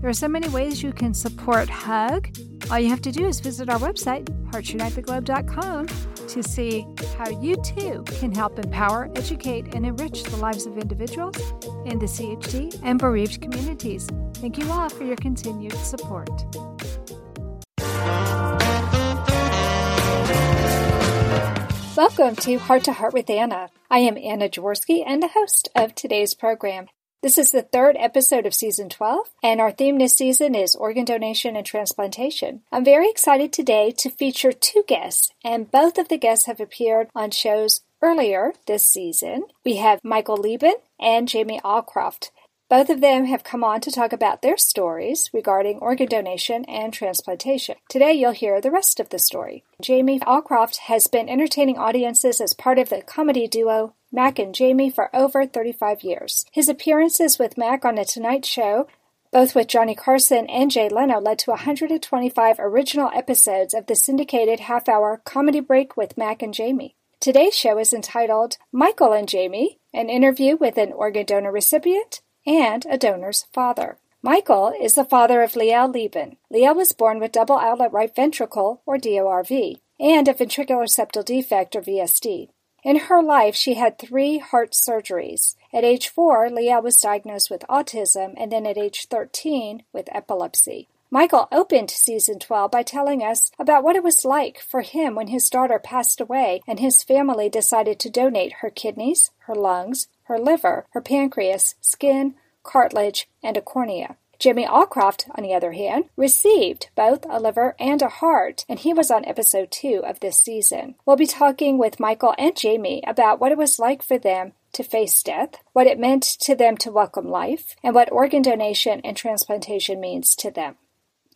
There are so many ways you can support HUG. All you have to do is visit our website, heartsunitetheglobe.com, to see how you too can help empower, educate, and enrich the lives of individuals in the CHD and bereaved communities. Thank you all for your continued support. Welcome to Heart to Heart with Anna. I am Anna Jaworski and the host of today's program. This is the third episode of season 12, and our theme this season is organ donation and transplantation. I'm very excited today to feature two guests, and both of the guests have appeared on shows earlier this season. We have Michael Liben and Jamie Alcroft. Both of them have come on to talk about their stories regarding organ donation and transplantation. Today you'll hear the rest of the story. Jamie Alcroft has been entertaining audiences as part of the comedy duo Mac and Jamie for over 35 years. His appearances with Mac on The Tonight Show, both with Johnny Carson and Jay Leno, led to 125 original episodes of the syndicated half hour comedy break with Mac and Jamie. Today's show is entitled Michael and Jamie, an interview with an organ donor recipient and a donor's father. Michael is the father of Liel Liben. Liel was born with double outlet right ventricle, or DORV, and a ventricular septal defect, or VSD. In her life, she had three heart surgeries. At age four, Liel was diagnosed with autism, and then at age 13 with epilepsy. Michael opened season 12 by telling us about what it was like for him when his daughter passed away and his family decided to donate her kidneys, her lungs, her liver, her pancreas, skin, cartilage, and a cornea. Jimmy Alcroft, on the other hand, received both a liver and a heart, and he was on episode two of this season. We'll be talking with Michael and Jamie about what it was like for them to face death, what it meant to them to welcome life, and what organ donation and transplantation means to them.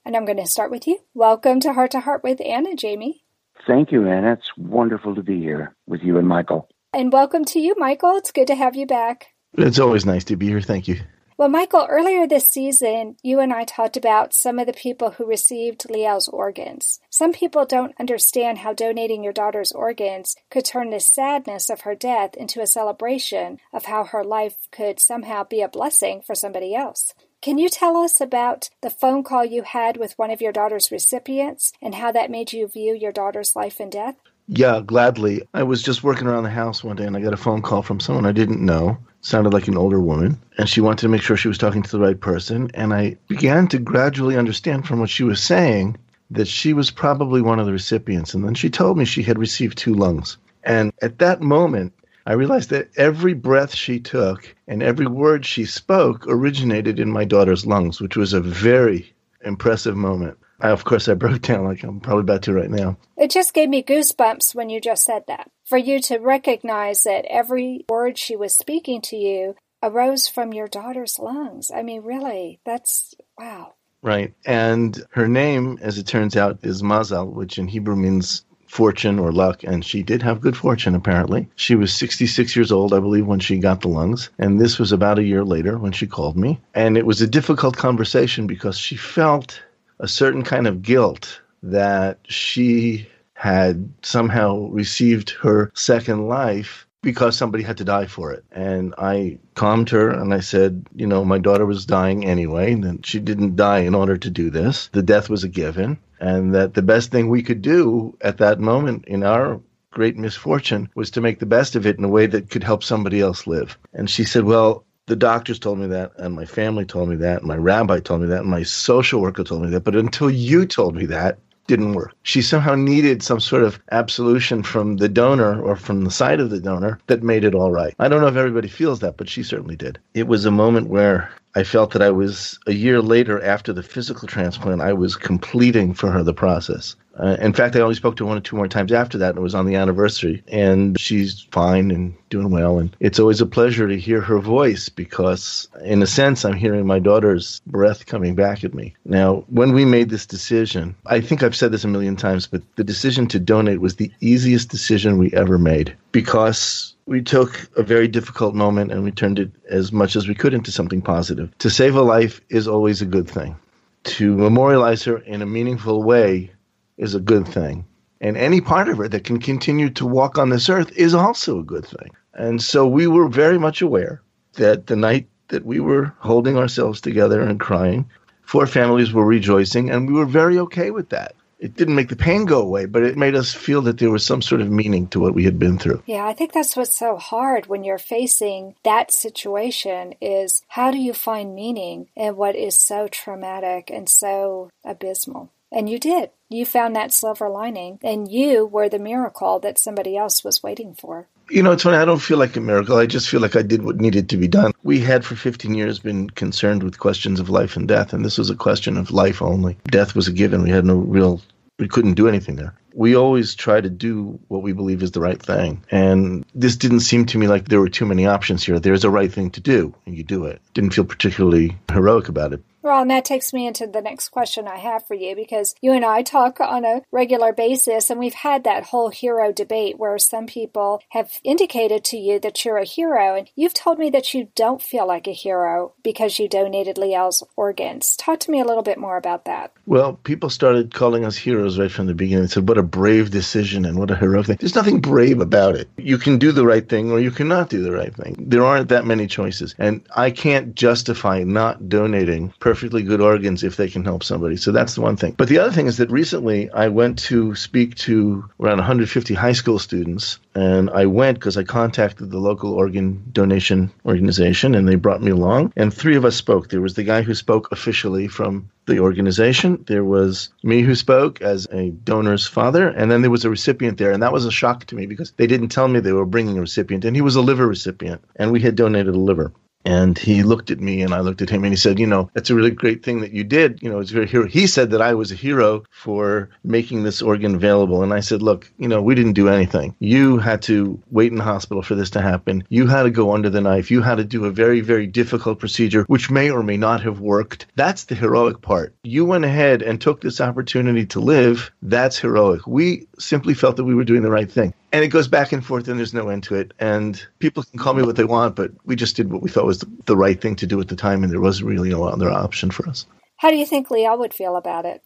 And I'm going to start with you. Welcome to Heart to Heart with Anna, Jamie. Thank you, Anna. It's wonderful to be here with you and Michael. And welcome to you, Michael. It's good to have you back. It's always nice to be here. Thank you. Well, Michael, earlier this season, you and I talked about some of the people who received Liel's organs. Some people don't understand how donating your daughter's organs could turn the sadness of her death into a celebration of how her life could somehow be a blessing for somebody else. Can you tell us about the phone call you had with one of your daughter's recipients and how that made you view your daughter's life and death? Yeah, gladly. I was just working around the house one day and I got a phone call from someone I didn't know. Sounded like an older woman, and she wanted to make sure she was talking to the right person. And I began to gradually understand from what she was saying that she was probably one of the recipients. And then she told me she had received two lungs. And at that moment, I realized that every breath she took and every word she spoke originated in my daughter's lungs, which was a very impressive moment. I, of course, I broke down like I'm probably about to right now. It just gave me goosebumps when you just said that. For you to recognize that every word she was speaking to you arose from your daughter's lungs. I mean, really, that's wow. Right. And her name, as it turns out, is Mazal, which in Hebrew means fortune or luck, and she did have good fortune, apparently. She was 66 years old, I believe, when she got the lungs, and this was about a year later when she called me. And it was a difficult conversation because she felt a certain kind of guilt that she had somehow received her second life because somebody had to die for it. And I calmed her and I said, you know, my daughter was dying anyway, and she didn't die in order to do this. The death was a given, and that the best thing we could do at that moment in our great misfortune was to make the best of it in a way that could help somebody else live. And she said, well, the doctors told me that, and my family told me that, and my rabbi told me that, and my social worker told me that. But until you told me that, didn't work. She somehow needed some sort of absolution from the donor or from the side of the donor that made it all right. I don't know if everybody feels that, but she certainly did. It was a moment where I felt that I was a year later after the physical transplant, I was completing for her the process. Uh, in fact, I only spoke to her one or two more times after that, and it was on the anniversary. And she's fine and doing well. And it's always a pleasure to hear her voice because, in a sense, I'm hearing my daughter's breath coming back at me. Now, when we made this decision, I think I've said this a million times, but the decision to donate was the easiest decision we ever made because we took a very difficult moment and we turned it as much as we could into something positive. To save a life is always a good thing. To memorialize her in a meaningful way is a good thing. And any part of her that can continue to walk on this earth is also a good thing. And so we were very much aware that the night that we were holding ourselves together and crying, four families were rejoicing, and we were very okay with that it didn't make the pain go away, but it made us feel that there was some sort of meaning to what we had been through. Yeah, I think that's what's so hard when you're facing that situation is how do you find meaning in what is so traumatic and so abysmal? And you did. You found that silver lining, and you were the miracle that somebody else was waiting for. You know, funny. I don't feel like a miracle. I just feel like I did what needed to be done. We had for 15 years been concerned with questions of life and death, and this was a question of life only. Death was a given. We had no real we couldn't do anything there. We always try to do what we believe is the right thing. And this didn't seem to me like there were too many options here. There's a right thing to do, and you do it. Didn't feel particularly heroic about it. Well, and that takes me into the next question I have for you because you and I talk on a regular basis, and we've had that whole hero debate where some people have indicated to you that you're a hero, and you've told me that you don't feel like a hero because you donated Liel's organs. Talk to me a little bit more about that. Well, people started calling us heroes right from the beginning. They said, What a brave decision and what a heroic thing. There's nothing brave about it. You can do the right thing or you cannot do the right thing. There aren't that many choices. And I can't justify not donating perfectly good organs if they can help somebody. So that's the one thing. But the other thing is that recently I went to speak to around 150 high school students, and I went because I contacted the local organ donation organization, and they brought me along. And three of us spoke. There was the guy who spoke officially from the organization. There was me who spoke as a donor's father, and then there was a recipient there. And that was a shock to me because they didn't tell me they were bringing a recipient, and he was a liver recipient, and we had donated a liver. And he looked at me and I looked at him and he said, You know, that's a really great thing that you did. You know, it's very hero. He said that I was a hero for making this organ available. And I said, Look, you know, we didn't do anything. You had to wait in the hospital for this to happen. You had to go under the knife. You had to do a very, very difficult procedure, which may or may not have worked. That's the heroic part. You went ahead and took this opportunity to live. That's heroic. We simply felt that we were doing the right thing and it goes back and forth and there's no end to it and people can call me what they want but we just did what we thought was the, the right thing to do at the time and there wasn't really no other option for us how do you think Liel would feel about it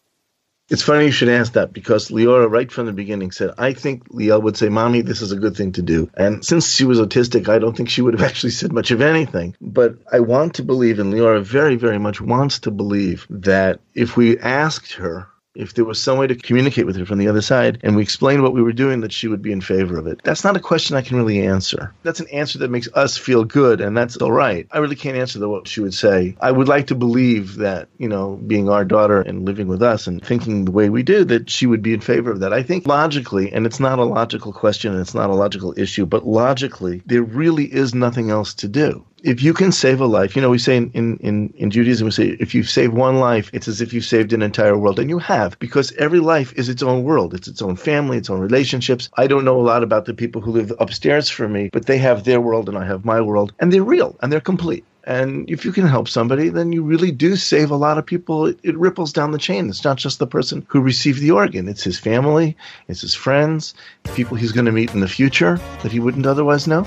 it's funny you should ask that because Leora, right from the beginning, said, I think Liel would say, Mommy, this is a good thing to do. And since she was autistic, I don't think she would have actually said much of anything. But I want to believe, and Leora very, very much wants to believe, that if we asked her if there was some way to communicate with her from the other side and we explained what we were doing, that she would be in favor of it. That's not a question I can really answer. That's an answer that makes us feel good, and that's all right. I really can't answer the, what she would say. I would like to believe that, you know, being our daughter and living with us and thinking the way we do, that she would be in favor of that. I think logically, and it's not a logical question and it's not a logical issue, but logically, there really is nothing else to do if you can save a life, you know, we say in, in, in Judaism, we say if you save one life, it's as if you saved an entire world. And you have, because every life is its own world. It's its own family, its own relationships. I don't know a lot about the people who live upstairs from me, but they have their world and I have my world. And they're real and they're complete. And if you can help somebody, then you really do save a lot of people. It, it, ripples down the chain. It's not just the person who received the organ, it's his family, it's his friends, people he's going to meet in the future that he wouldn't otherwise know.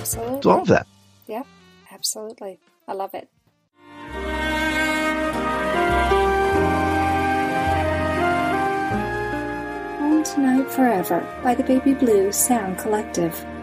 Absolutely. It's all of that. Absolutely. I love it. Home Tonight Forever by the Baby Blue Sound Collective.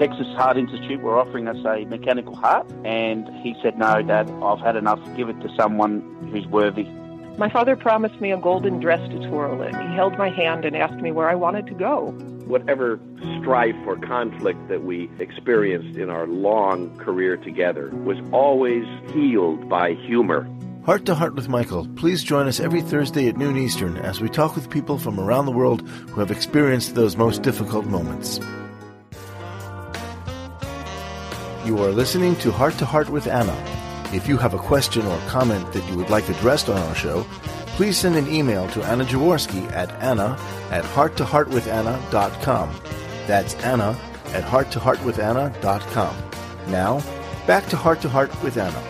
Texas Heart Institute were offering us a mechanical heart, and he said, No, Dad, I've had enough. Give it to someone who's worthy. My father promised me a golden dress to twirl in. He held my hand and asked me where I wanted to go. Whatever strife or conflict that we experienced in our long career together was always healed by humor. Heart to Heart with Michael. Please join us every Thursday at noon Eastern as we talk with people from around the world who have experienced those most difficult moments. You are listening to Heart to Heart with Anna. If you have a question or comment that you would like addressed on our show, please send an email to Anna Jaworski at anna at hearttoheartwithanna.com. That's Anna at hearttoheartwithanna.com. Now, back to Heart to Heart with Anna.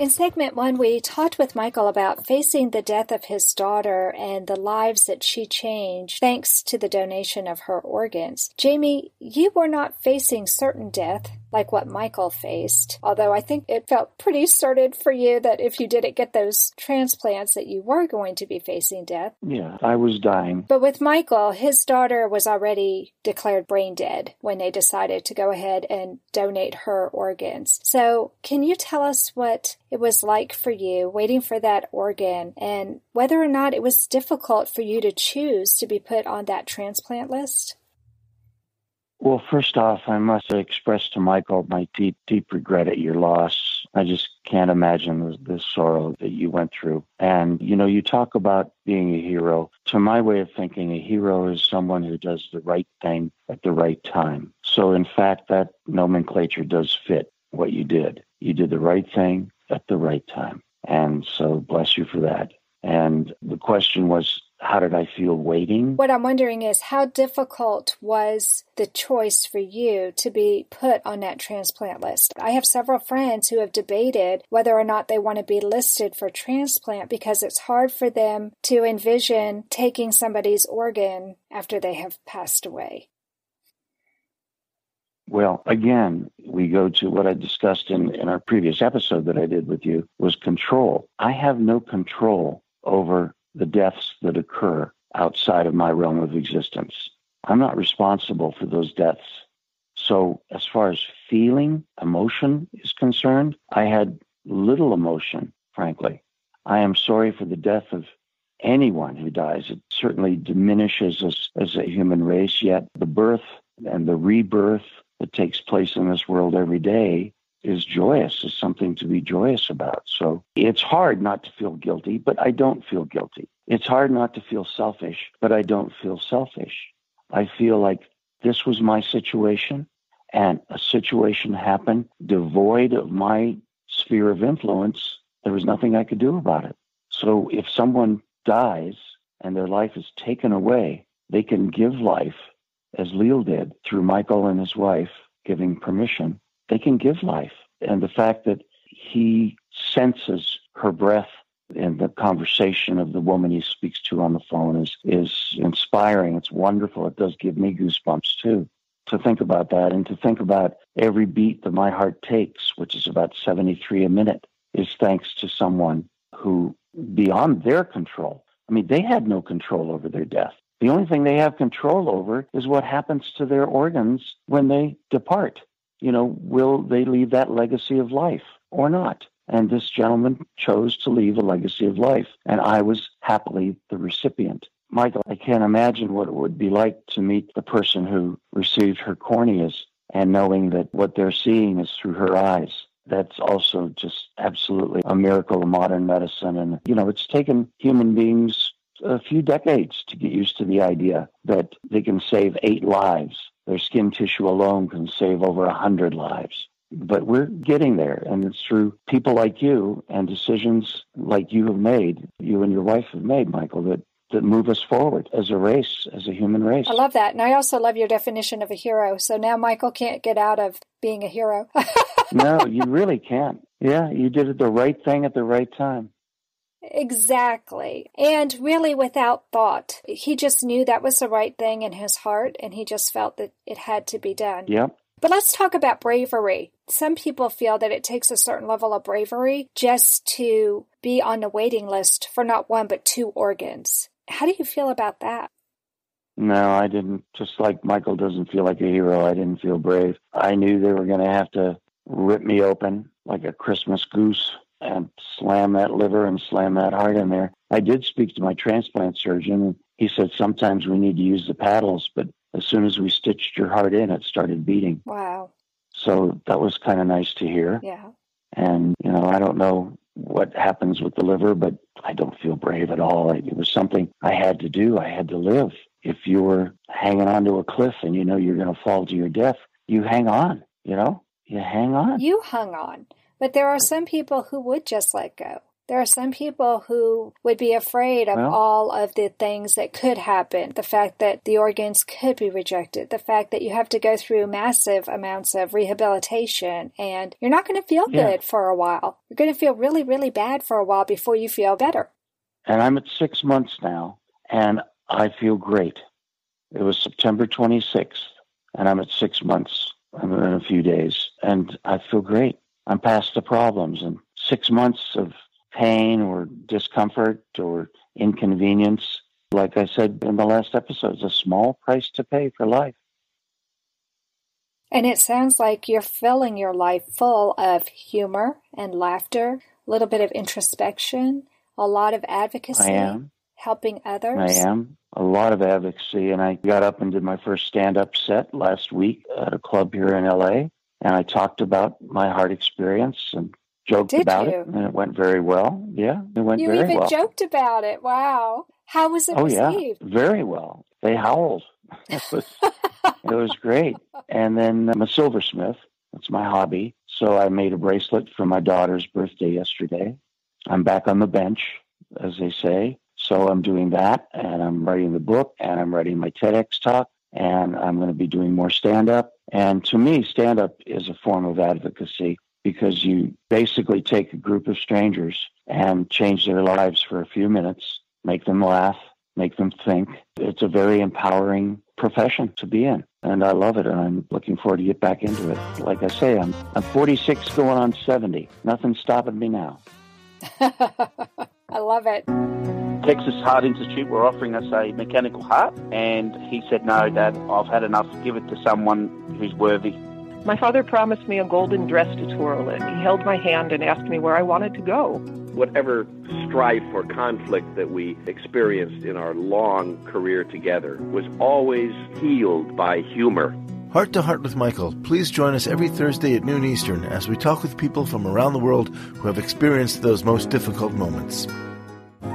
In segment one, we talked with Michael about facing the death of his daughter and the lives that she changed thanks to the donation of her organs. Jamie, you were not facing certain death like what Michael faced. Although I think it felt pretty certain for you that if you didn't get those transplants that you were going to be facing death. Yeah, I was dying. But with Michael, his daughter was already declared brain dead when they decided to go ahead and donate her organs. So can you tell us what it was like for you waiting for that organ and whether or not it was difficult for you to choose to be put on that transplant list? Well, first off, I must express to Michael my deep, deep regret at your loss. I just can't imagine the, the, sorrow that you went through. And, you know, you talk about being a hero. To my way of thinking, a hero is someone who does the right thing at the right time. So, in fact, that nomenclature does fit what you did. You did the right thing at the right time. And so, bless you for that. And the question was, how did I feel waiting? What I'm wondering is how difficult was the choice for you to be put on that transplant list? I have several friends who have debated whether or not they want to be listed for transplant because it's hard for them to envision taking somebody's organ after they have passed away. Well, again, we go to what I discussed in, in our previous episode that I did with you was control. I have no control over the deaths that occur outside of my realm of existence. I'm not responsible for those deaths. So, as far as feeling, emotion is concerned, I had little emotion, frankly. I am sorry for the death of anyone who dies. It certainly diminishes us as a human race, yet the birth and the rebirth that takes place in this world every day is joyous, is something to be joyous about. So it's hard not to feel guilty, but I don't feel guilty. It's hard not to feel selfish, but I don't feel selfish. I feel like this was my situation and a situation happened devoid of my sphere of influence. There was nothing I could do about it. So if someone dies and their life is taken away, they can give life, as Liel did through Michael and his wife giving permission they can give life. And the fact that he senses her breath in the conversation of the woman he speaks to on the phone is, is inspiring. It's wonderful. It does give me goosebumps too to think about that and to think about every beat that my heart takes, which is about 73 a minute, is thanks to someone who, beyond their control, I mean, they had no control over their death. The only thing they have control over is what happens to their organs when they depart you know, will they leave that legacy of life or not? And this gentleman chose to leave a legacy of life, and I was happily the recipient. Michael, I can't imagine what it would be like to meet the person who received her corneas and knowing that what they're seeing is through her eyes. That's also just absolutely a miracle of modern medicine. And, you know, it's taken human beings a few decades to get used to the idea that they can save eight lives their skin tissue alone can save over a 100 lives. But we're getting there, and it's through people like you and decisions like you have made, you and your wife have made, Michael, that that move us forward as a race, as a human race. I love that. And I also love your definition of a hero. So now Michael can't get out of being a hero. no, you really can't. Yeah, you did the right thing at the right time. Exactly. And really without thought. He just knew that was the right thing in his heart and he just felt that it had to be done. Yep. But let's talk about bravery. Some people feel that it takes a certain level of bravery just to be on the waiting list for not one but two organs. How do you feel about that? No, I didn't. Just like Michael doesn't feel like a hero, I didn't feel brave. I knew they were going to have to rip me open like a Christmas goose and slam that liver and slam that heart in there. I did speak to my transplant surgeon. and He said sometimes we need to use the paddles, but as soon as we stitched your heart in, it started beating. Wow. So that was kind of nice to hear. Yeah. And, you know, I don't know what happens with the liver, but I don't feel brave at all. It was something I had to do. I had to live. If you were hanging onto a cliff and you know you're going to fall to your death, you hang on, you know, you hang on. You hung on. But there are some people who would just let go. There are some people who would be afraid of Well- all of the things that could happen. The fact that the organs could be rejected, the fact that you have to go through massive amounts of rehabilitation, and you're not going to feel Yeah. good for a while. You're going to feel really, really bad for a while before you feel better. And I'm at six months now, and I feel great. It was September 26th, and I'm at six months. I'm in a few days, and I feel great. I'm past the problems, and six months of pain or discomfort or inconvenience, like I said in the last episode, is a small price to pay for life. And it sounds like you're filling your life full of humor and laughter, a little bit of introspection, a lot of advocacy, I am. helping others. I am. A lot of advocacy. And I got up and did my first stand up set last week at a club here in LA. And I talked about my heart experience and joked Did about you? it. And it went very well. Yeah, it went You very even joked about it. Wow. How was it oh, yeah. Very well. They howled. it, was, it was great. And then I'm a silversmith. That's my hobby. So I made a bracelet for my daughter's birthday yesterday. I'm back on the bench, as they say. So I'm doing that, and I'm writing the book, and I'm writing my TEDx talk, and I'm going to be doing more stand up. And to me, stand up is a form of advocacy because you basically take a group of strangers and change their lives for a few minutes, make them laugh, make them think. It's a very empowering profession to be in. And I love it, and I'm looking forward to get back into it. Like I say, I'm I'm 46 going on 70. Nothing's stopping me now. I love it. Texas Heart Institute were offering us a mechanical heart, and he said, No, Dad, I've had enough. Give it to someone who's worthy. My father promised me a golden dress to twirl in. He held my hand and asked me where I wanted to go. Whatever strife or conflict that we experienced in our long career together was always healed by humor. Heart to Heart with Michael. Please join us every Thursday at noon Eastern as we talk with people from around the world who have experienced those most difficult moments.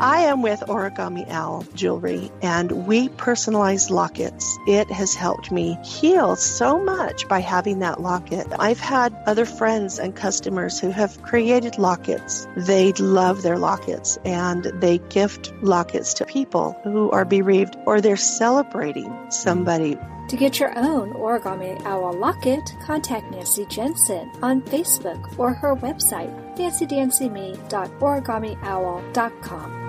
I am with Origami Owl Jewelry and we personalize lockets. It has helped me heal so much by having that locket. I've had other friends and customers who have created lockets. They love their lockets and they gift lockets to people who are bereaved or they're celebrating somebody To get your own Origami Owl locket, contact Nancy Jensen on Facebook or her website, nancydanceme.origamiowl.com.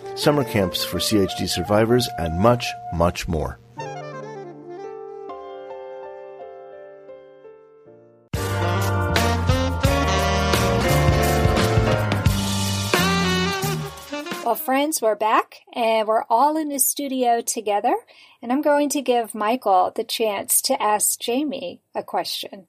summer camps for CHD survivors, and much, much more. Well, friends, we're back and we're all in the studio together. And I'm going to give Michael the chance to ask Jamie a question.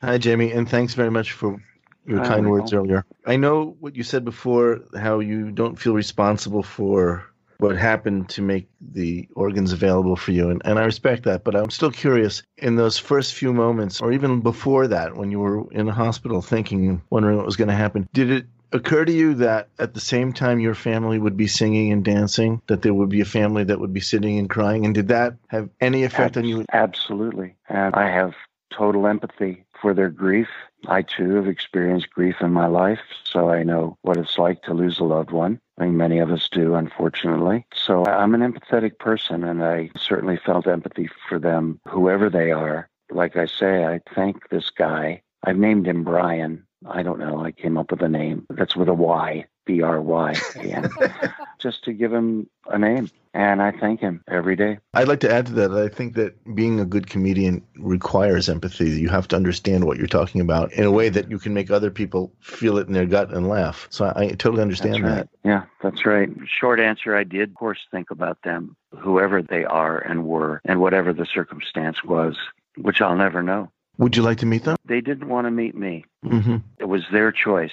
Hi, Jamie, and thanks very much for your Hi, kind Michael. words earlier. I know what you said before, how you don't feel responsible for what happened to make the organs available for you, and, and I respect that, but I'm still curious in those first few moments, or even before that, when you were in the hospital thinking, wondering what was going to happen, did it occur to you that at the same time your family would be singing and dancing, that there would be a family that would be sitting and crying? And did that have any effect on you? Absolutely. And I have total empathy for their grief. I too have experienced grief in my life, so I know what it's like to lose a loved one. I think many of us do, unfortunately. So I'm an empathetic person, and I certainly felt empathy for them, whoever they are. Like I say, I thank this guy. I've named him Brian. I don't know. I came up with a name that's with a Y, B R Y A N, just to give him a name. And I thank him every day. I'd like to add to that. I think that being a good comedian requires empathy. You have to understand what you're talking about in a way that you can make other people feel it in their gut and laugh. So I, I totally understand right. that. Yeah, that's right. Short answer I did, of course, think about them, whoever they are and were, and whatever the circumstance was, which I'll never know. Would you like to meet them? They didn't want to meet me. Mm-hmm. It was their choice.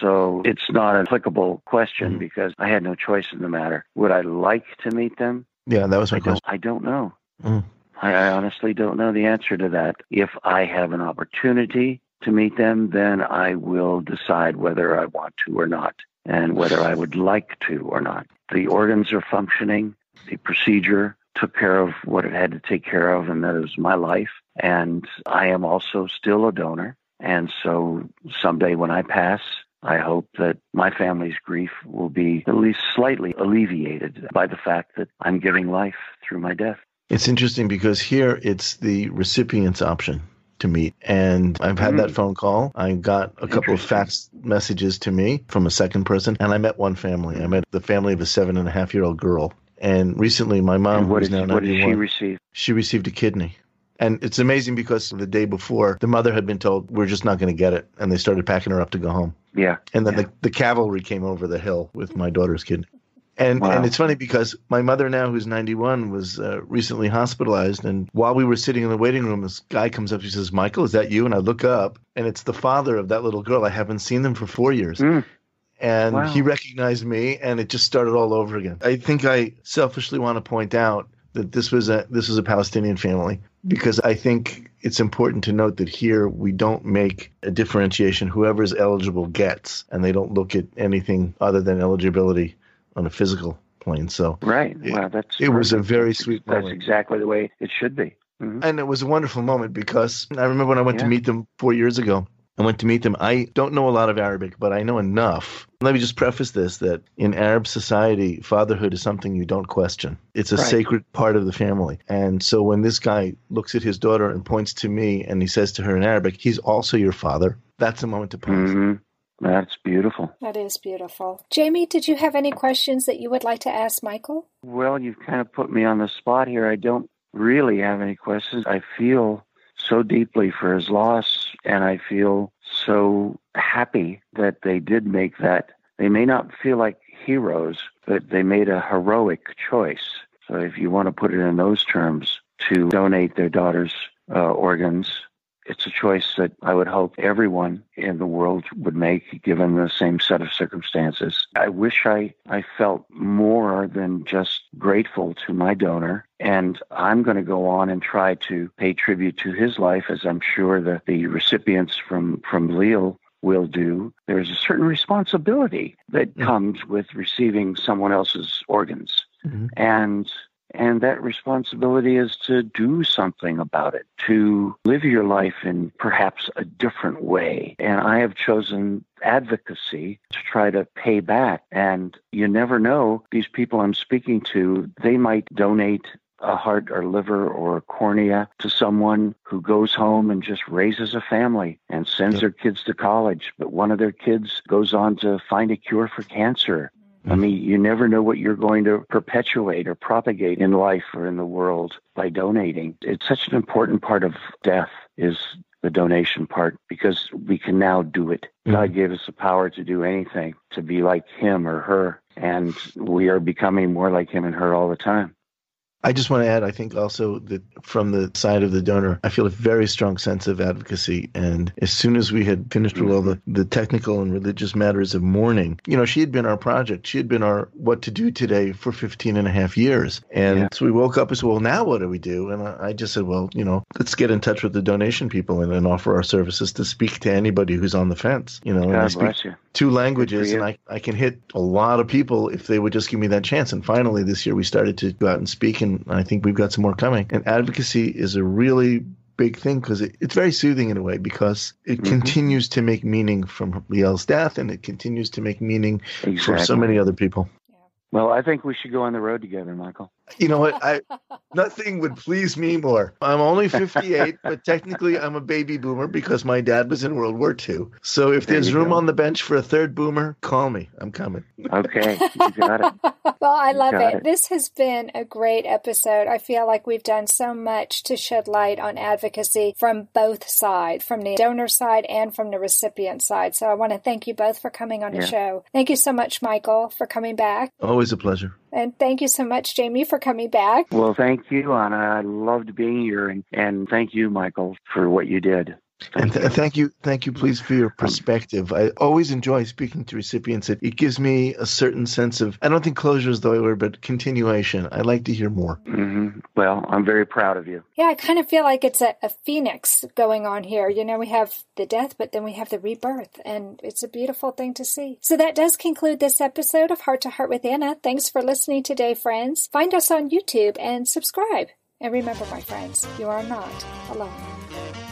So it's not an applicable question Mhm. because I had no choice in the matter. Would I like to meet them? Yeah, that was my I don't, question. I don't know. Mm. I, I honestly don't know the answer to that. If I have an opportunity to meet them, then I will decide whether I want to or not, and whether I would like to or not. The organs are functioning. The procedure took care of what it had to take care of, and that is my life. And I am also still a donor. And so someday when I pass, I hope that my family's grief will be at least slightly alleviated by the fact that I'm giving life through my death. It's interesting because here it's the recipient's option to meet. And I've had that Mm. phone call. I got a couple of fax messages to me from a second person, and I met one family. I met the family of a seven and a half year old girl. And recently, my mom, who's now what did she receive? she received a kidney. And it's amazing because the day before, the mother had been told, We're just not going to get it. And they started packing her up to go home. Yeah. And then Yeah. the, the cavalry came over the hill with my daughter's kid. And Wow. and it's funny because my mother now, who's 91, was uh, recently hospitalized. And while we were sitting in the waiting room, this guy comes up. He says, "Michael, is that you?" And I look up, and it's the father of that little girl. I haven't seen them for four years. Mm. And Wow. he recognized me, and it just started all over again. I think I selfishly want to point out that this was a this was a Palestinian family because I think it's important to note that here we don't make a differentiation. Whoever's eligible gets, and they don't look at anything other than eligibility on a physical plane. So, Right. It- wow, that's it was a very sweet That's moment. exactly the way it should be. Mhm. and it was a wonderful moment because I remember when I went to meet them four years ago. I went to meet them. I don't know a lot of Arabic, but I know enough. Let me just preface this that in Arab society, fatherhood is something you don't question. It's a Right. sacred part of the family. And so when this guy looks at his daughter and points to me and he says to her in Arabic, he's also your father, that's a moment to pause. Mhm. That's beautiful. That is beautiful. Jamie, did you have any questions that you would like to ask Michael? Well, you've kind of put me on the spot here. I don't really have any questions. I feel so deeply for his loss, and I feel so happy that they did make that. They may not feel like heroes, but they made a heroic choice. So, if you want to put it in those terms, to donate their daughter's uh, organs, it's a choice that I would hope everyone in the world would make given the same set of circumstances. I wish I, I felt more than just grateful to my donor. And I'm going to go on and try to pay tribute to his life, as I'm sure that the recipients from, from Liel will do. There's a certain responsibility that Yeah. comes with receiving someone else's organs. Mhm. And and that responsibility is to do something about it, to live your life in perhaps a different way. And I have chosen advocacy to try to pay back. And you never know, these people I'm speaking to, they might donate a heart or liver or a cornea to someone who goes home and just raises a family and sends Yep. their kids to college. But one of their kids goes on to find a cure for cancer. I mean, you never know what you're going to perpetuate or propagate in life or in the world by donating. It's such an important part of death is the donation part because we can now do it. Mhm. God gave us the power to do anything, to be like him or her, and we are becoming more like him and her all the time. I just want to add, I think also that from the side of the donor, I feel a very strong sense of advocacy. And as soon as we had finished with all the, the technical and religious matters of mourning, you know, she had been our project. She had been our what to do today for 15 and a half years. And Yeah. so we woke up and said, well, now what do we do? And I, I just said, well, you know, let's get in touch with the donation people and, and offer our services to speak to anybody who's on the fence. You know, and I God speak you. two languages and I, I can hit a lot of people if they would just give me that chance and finally this year we started to go out and speak and i think we've got some more coming and advocacy is a really big thing because it, it's very soothing in a way because it Mhm. continues to make meaning from Liel's death and it continues to make meaning for so many other people. Well, I think we should go on the road together, Michael. You know what? I nothing would please me more. I'm only 58, but technically I'm a baby boomer because my dad was in World War II. So if There there's room go. on the bench for a third boomer, call me. I'm coming. Okay, you got it. well, I You love it. it. This has been a great episode. I feel like we've done so much to shed light on advocacy from both sides, from the donor side and from the recipient side. So I want to thank you both for coming on the show. Thank you so much, Michael, for coming back. Always a pleasure. And thank you so much, Jamie, for coming back. Well, thank you, Anna. I loved being here, and, and thank you, Michael, for what you did. And th- thank you, thank you, please, for your perspective. I always enjoy speaking to recipients. It, it gives me a certain sense of, I don't think closure is the right word, but continuation. I like to hear more. hmm Well, I'm very proud of you. Yeah, I kind of feel like it's a, a phoenix going on here. You know, we have the death, but then we have the rebirth, and it's a beautiful thing to see. So that does conclude this episode of Heart to Heart with Anna. Thanks for listening today, friends. Find us on YouTube and subscribe. And remember, my friends, you are not alone.